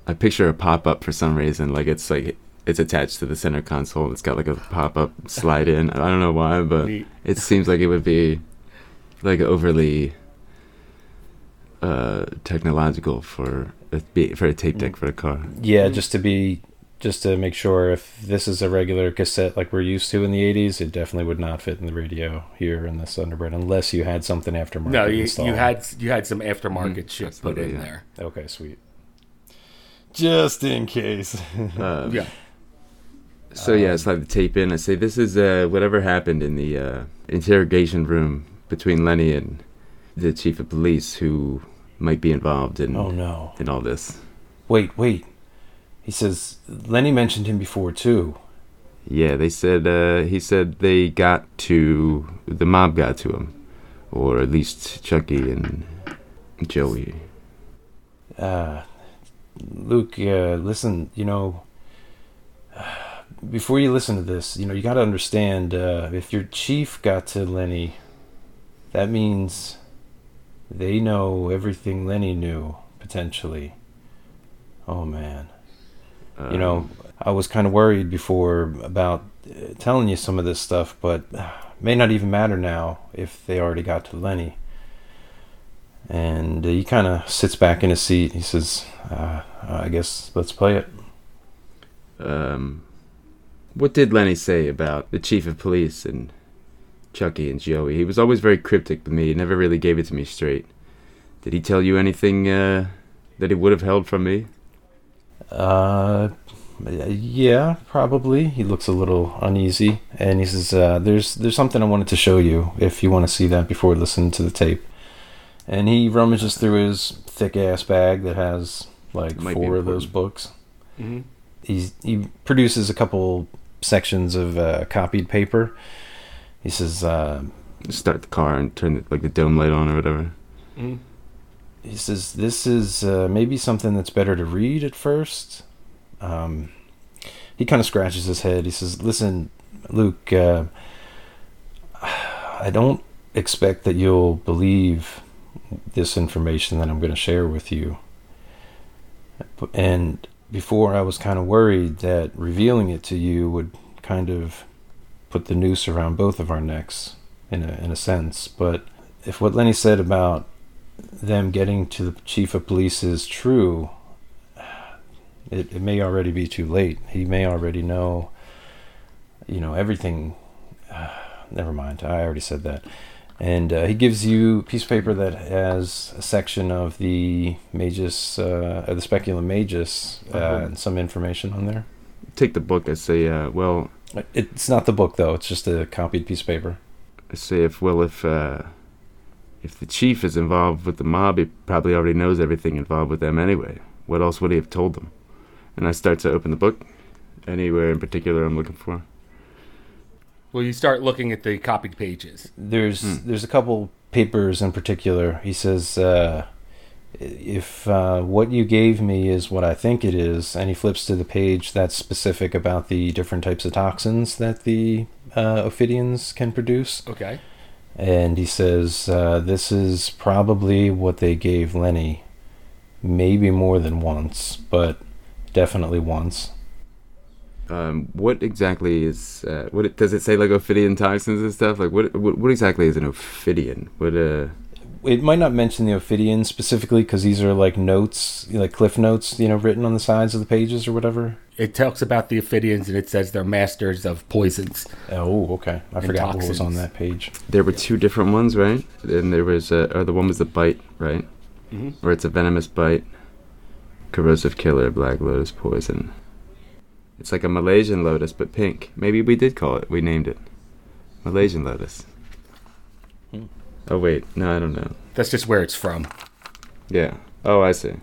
I picture a pop up for some reason, like it's like it's attached to the center console. It's got like a pop up slide in. I don't know why, but Neat. it seems like it would be like overly uh, technological for a, for a tape deck for a car. Yeah, just to be just to make sure if this is a regular cassette like we're used to in the 80s, it definitely would not fit in the radio here in this Thunderbird unless you had something aftermarket No, you, installed. you had you had some aftermarket Mhm, shit put in yeah. there. Okay, sweet. Just in case. Uh, Yeah. So yeah, I slide the tape in. I say, "This is uh, whatever happened in the uh, interrogation room between Lenny and the chief of police, who might be involved in oh no. in all this." Wait, wait. He says Lenny mentioned him before too. Yeah, they said uh, he said they got to the mob got to him, or at least Chucky and Joey. Uh, Luke, uh, listen, you know, before you listen to this, you know, you got to understand uh, if your chief got to Lenny, that means they know everything Lenny knew, potentially. Oh, man. Uh, You know, I was kind of worried before about uh, telling you some of this stuff, but uh, may not even matter now if they already got to Lenny. And uh, he kind of sits back in his seat. He says, uh, "I guess let's play it." Um, what did Lenny say about the chief of police and Chucky and Joey? He was always very cryptic with me. He never really gave it to me straight. Did he tell you anything uh, that he would have held from me? Uh, yeah, probably. He looks a little uneasy, and he says, uh, "There's there's something I wanted to show you. If you want to see that before listening to the tape." And he rummages through his thick ass bag that has like Might four of those books. hmm He's, he produces a couple sections of uh, copied paper. He says, uh, Start the car and turn the, like the dome light on or whatever. hmm he says this is uh, maybe something that's better to read at first um, he kind of scratches his head he says listen luke uh, i don't expect that you'll believe this information that i'm going to share with you and before i was kind of worried that revealing it to you would kind of put the noose around both of our necks in a, in a sense but if what lenny said about them getting to the chief of police is true, it, it may already be too late. He may already know, you know, everything. never mind. I already said that. And uh, he gives you a piece of paper that has a section of the Magus, uh, the Speculum Magus, uh, Uh-huh. and some information on there. Take the book. I say, uh, well, It's not the book, though. It's just a copied piece of paper. I say if well if uh, if the chief is involved with the mob, he probably already knows everything involved with them anyway. What else would he have told them? And I start to open the book. Anywhere in particular I'm looking for? Well, you start looking at the copied pages. There's Hmm. there's a couple papers in particular. He says, uh, if uh, what you gave me is what I think it is, and he flips to the page that's specific about the different types of toxins that the uh, Ophidians can produce, Okay. and he says uh, this is probably what they gave Lenny, maybe more than once, but definitely once. Um, what exactly is uh, what it, does it say like Ophidian toxins and stuff? Like what what, what exactly is an Ophidian? What uh it might not mention the Ophidian specifically because these are like notes, like cliff notes, you know, written on the sides of the pages or whatever. It talks about the Ophidians and it says they're masters of poisons. Oh, okay. I And forgot what was on that page. there were two different ones, right? And there was uh, or the one was the bite, right? Mhm. Or it's a venomous bite, corrosive killer, black lotus poison. It's like a Malaysian lotus, but pink. Maybe we did call it. We named it Malaysian lotus. Hmm. Oh wait, no, I don't know. That's just where it's from. Yeah. Oh, I see.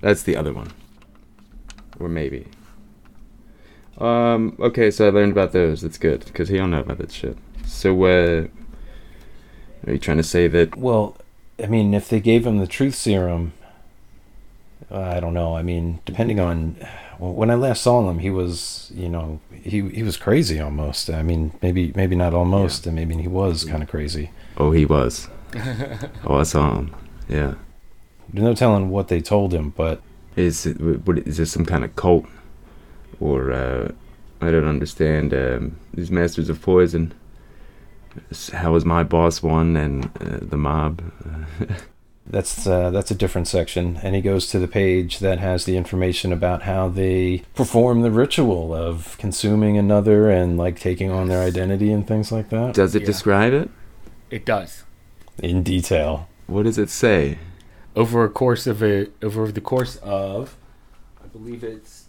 That's the other one. Or maybe. Um. Okay, so I learned about those. That's good because he don't know about that shit. So, uh, are you trying to say that? Well, I mean, if they gave him the truth serum, I don't know. I mean, depending on well, when I last saw him, he was, you know, he he was crazy almost. I mean, maybe maybe not almost, and maybe he was kind of crazy. Oh, he was. oh, I saw him. Yeah. There's no telling what they told him, but Is it? What is this? Some kind of cult? or uh, I don't understand um, these masters of poison. How is my boss one and uh, the mob? That's uh, that's a different section, and he goes to the page that has the information about how they perform the ritual of consuming another and like taking on their identity and things like that Does it Yeah. describe it? It does. in detail. What does it say? over a course of a over the course of I believe it's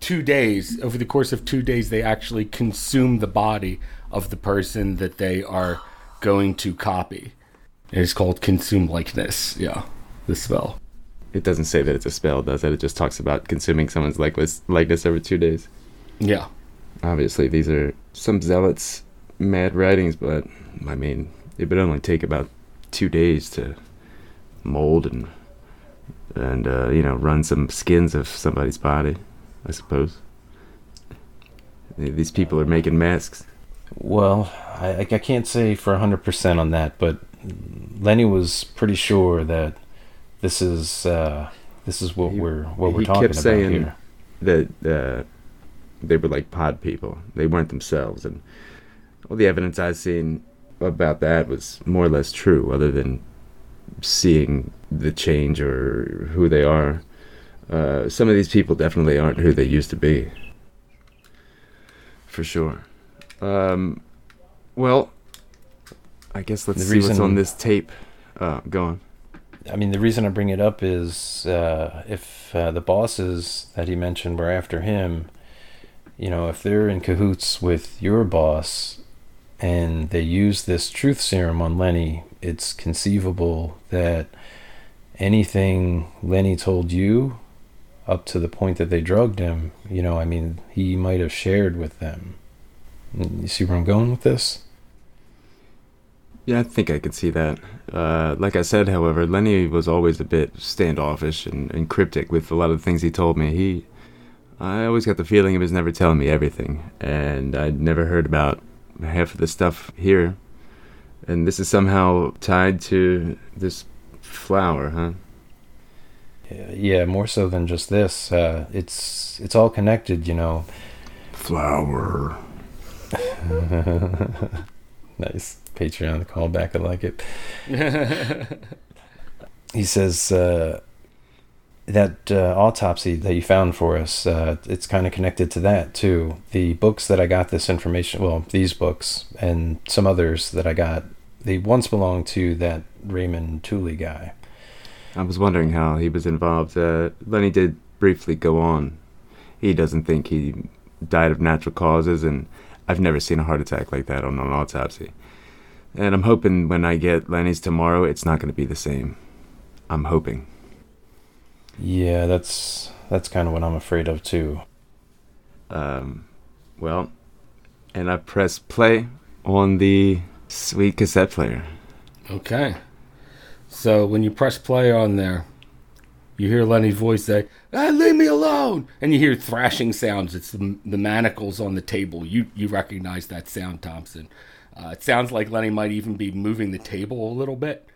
two days. Over the course of two days, they actually consume the body of the person that they are going to copy. It is called consume likeness. Yeah, the spell. It doesn't say that it's a spell, does it? It just talks about consuming someone's likeness, likeness over two days. Yeah, Obviously, these are some zealots' mad writings, but I mean, it would only take about two days to mold and and uh, you know run some skins of somebody's body, I suppose. These people are making masks. Well, I, I can't say for 100% on that, but Lenny was pretty sure that this is uh, this is what He- we're what we're he talking kept about saying- here. that uh, they were like pod people. They weren't themselves, and all the evidence I've seen about that was more or less true, other than seeing the change or who they are. Uh, some of these people definitely aren't who they used to be, for sure. Um, well, I guess let's The see what's reason- on this tape. Uh, go on. I mean, the reason I bring it up is uh, if uh, the bosses that he mentioned were after him, you know, if they're in cahoots with your boss and they use this truth serum on Lenny, it's conceivable that anything Lenny told you up to the point that they drugged him, you know, I mean, he might have shared with them. You see where I'm going with this? Yeah, I think I could see that. Uh, like I said, however, Lenny was always a bit standoffish and, and cryptic with a lot of the things he told me. He, I always got the feeling he was never telling me everything, and I'd never heard about half of the stuff here. And this is somehow tied to this flower, huh? Yeah, Yeah, more so than just this. Uh, it's it's all connected, you know. Flower. nice Patreon callback. I like it. he says uh, that uh, autopsy that you found for us. Uh, it's kind of connected to that too. The books that I got this information. Well, these books and some others that I got. They once belonged to that Raymond Tooley guy. I was wondering how he was involved. Uh, Lenny did briefly go on. He doesn't think he died of natural causes, and I've never seen a heart attack like that on an autopsy. And I'm hoping when I get Lenny's tomorrow, it's not going to be the same. I'm hoping. Yeah, that's that's kind of what I'm afraid of too. Um, well, and I press play on the sweet cassette player. Okay. So when you press play on there, you hear Lenny's voice say, ah, "Leave me alone!" And you hear thrashing sounds. It's the, the manacles on the table. You you recognize that sound, Thompson? Uh, it sounds like Lenny might even be moving the table a little bit.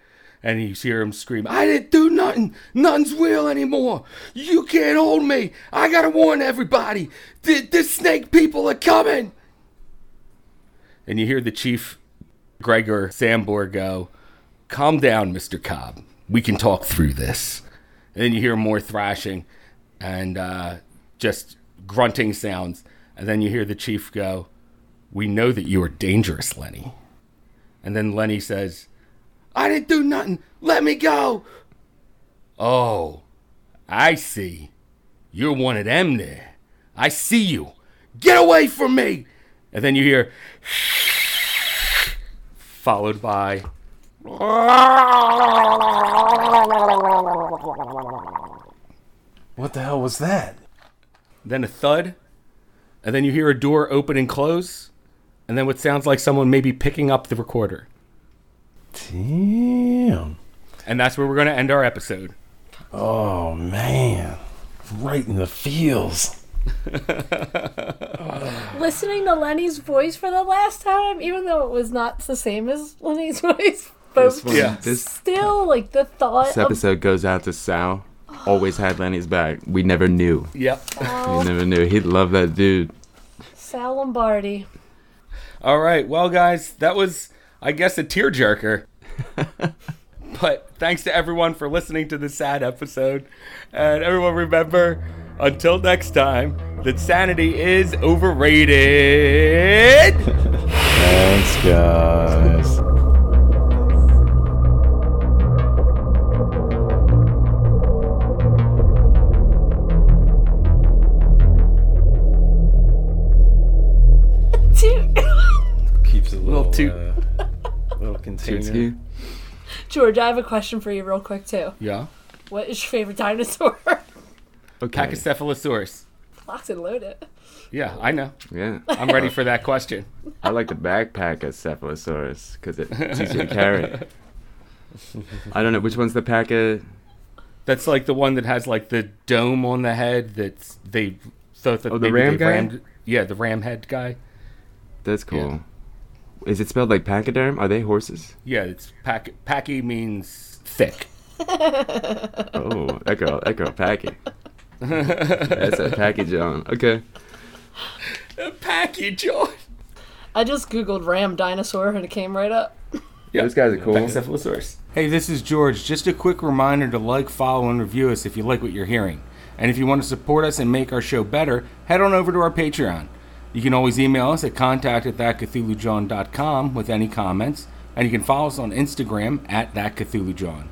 And you hear him scream, "I didn't do nothing. Nothing's real anymore. You can't hold me. I gotta warn everybody. The, the snake people are coming." And you hear the chief, Gregor Sambor, go, calm down, Mr. Cobb. We can talk through this. And then you hear more thrashing and uh, just grunting sounds. And then you hear the chief go, We know that you are dangerous, Lenny. And then Lenny says, I didn't do nothing. Let me go. Oh, I see. You're one of them there. I see you. Get away from me. And then you hear, followed by, What the hell was that? then a thud, and then you hear a door open and close, and then what sounds like someone maybe picking up the recorder. Damn. And that's where we're going to end our episode. Oh man, right in the feels. Listening to Lenny's voice for the last time, even though it was not the same as Lenny's voice, but This one, Yeah. this, still, like the thought this of episode goes out to Sal. always had Lenny's back. We never knew. Yep. We never knew. He loved that dude. Sal Lombardi. All right. Well, guys, that was, I guess, a tearjerker. but thanks to everyone for listening to this sad episode. And everyone remember, until next time, that sanity is overrated. Thanks, guys. Toot. uh, little container. Tootski. George, I have a question for you, real quick too. Yeah. What is your favorite dinosaur? Okay. Pachycephalosaurus. Locked and loaded. Yeah, I know. Yeah. I'm ready for that question. I like the backpack of Cephalosaurus because it's easier to carry. I don't know which one's the pack of. That's like the one that has like the dome on the head. That's they thought that Oh, the maybe ram they guy? rammed- yeah, the ram head guy. That's cool. Is it spelled like pachyderm? Are they horses? Yeah, it's pack. Packy means thick. Oh, that girl, that girl, Packy. That's a Packy Jawn. Okay. A Packy Jawn. I just googled ram dinosaur and it came right up. Yeah, Those guys are cool. Pachycephalosaurus. Hey, this is George. Just a quick reminder to like, follow, and review us if you like what you're hearing. And if you want to support us and make our show better, head on over to our Patreon. You can always email us at contact at thatcthulhujawn.com with any comments, and you can follow us on Instagram at thatcthulhujohn.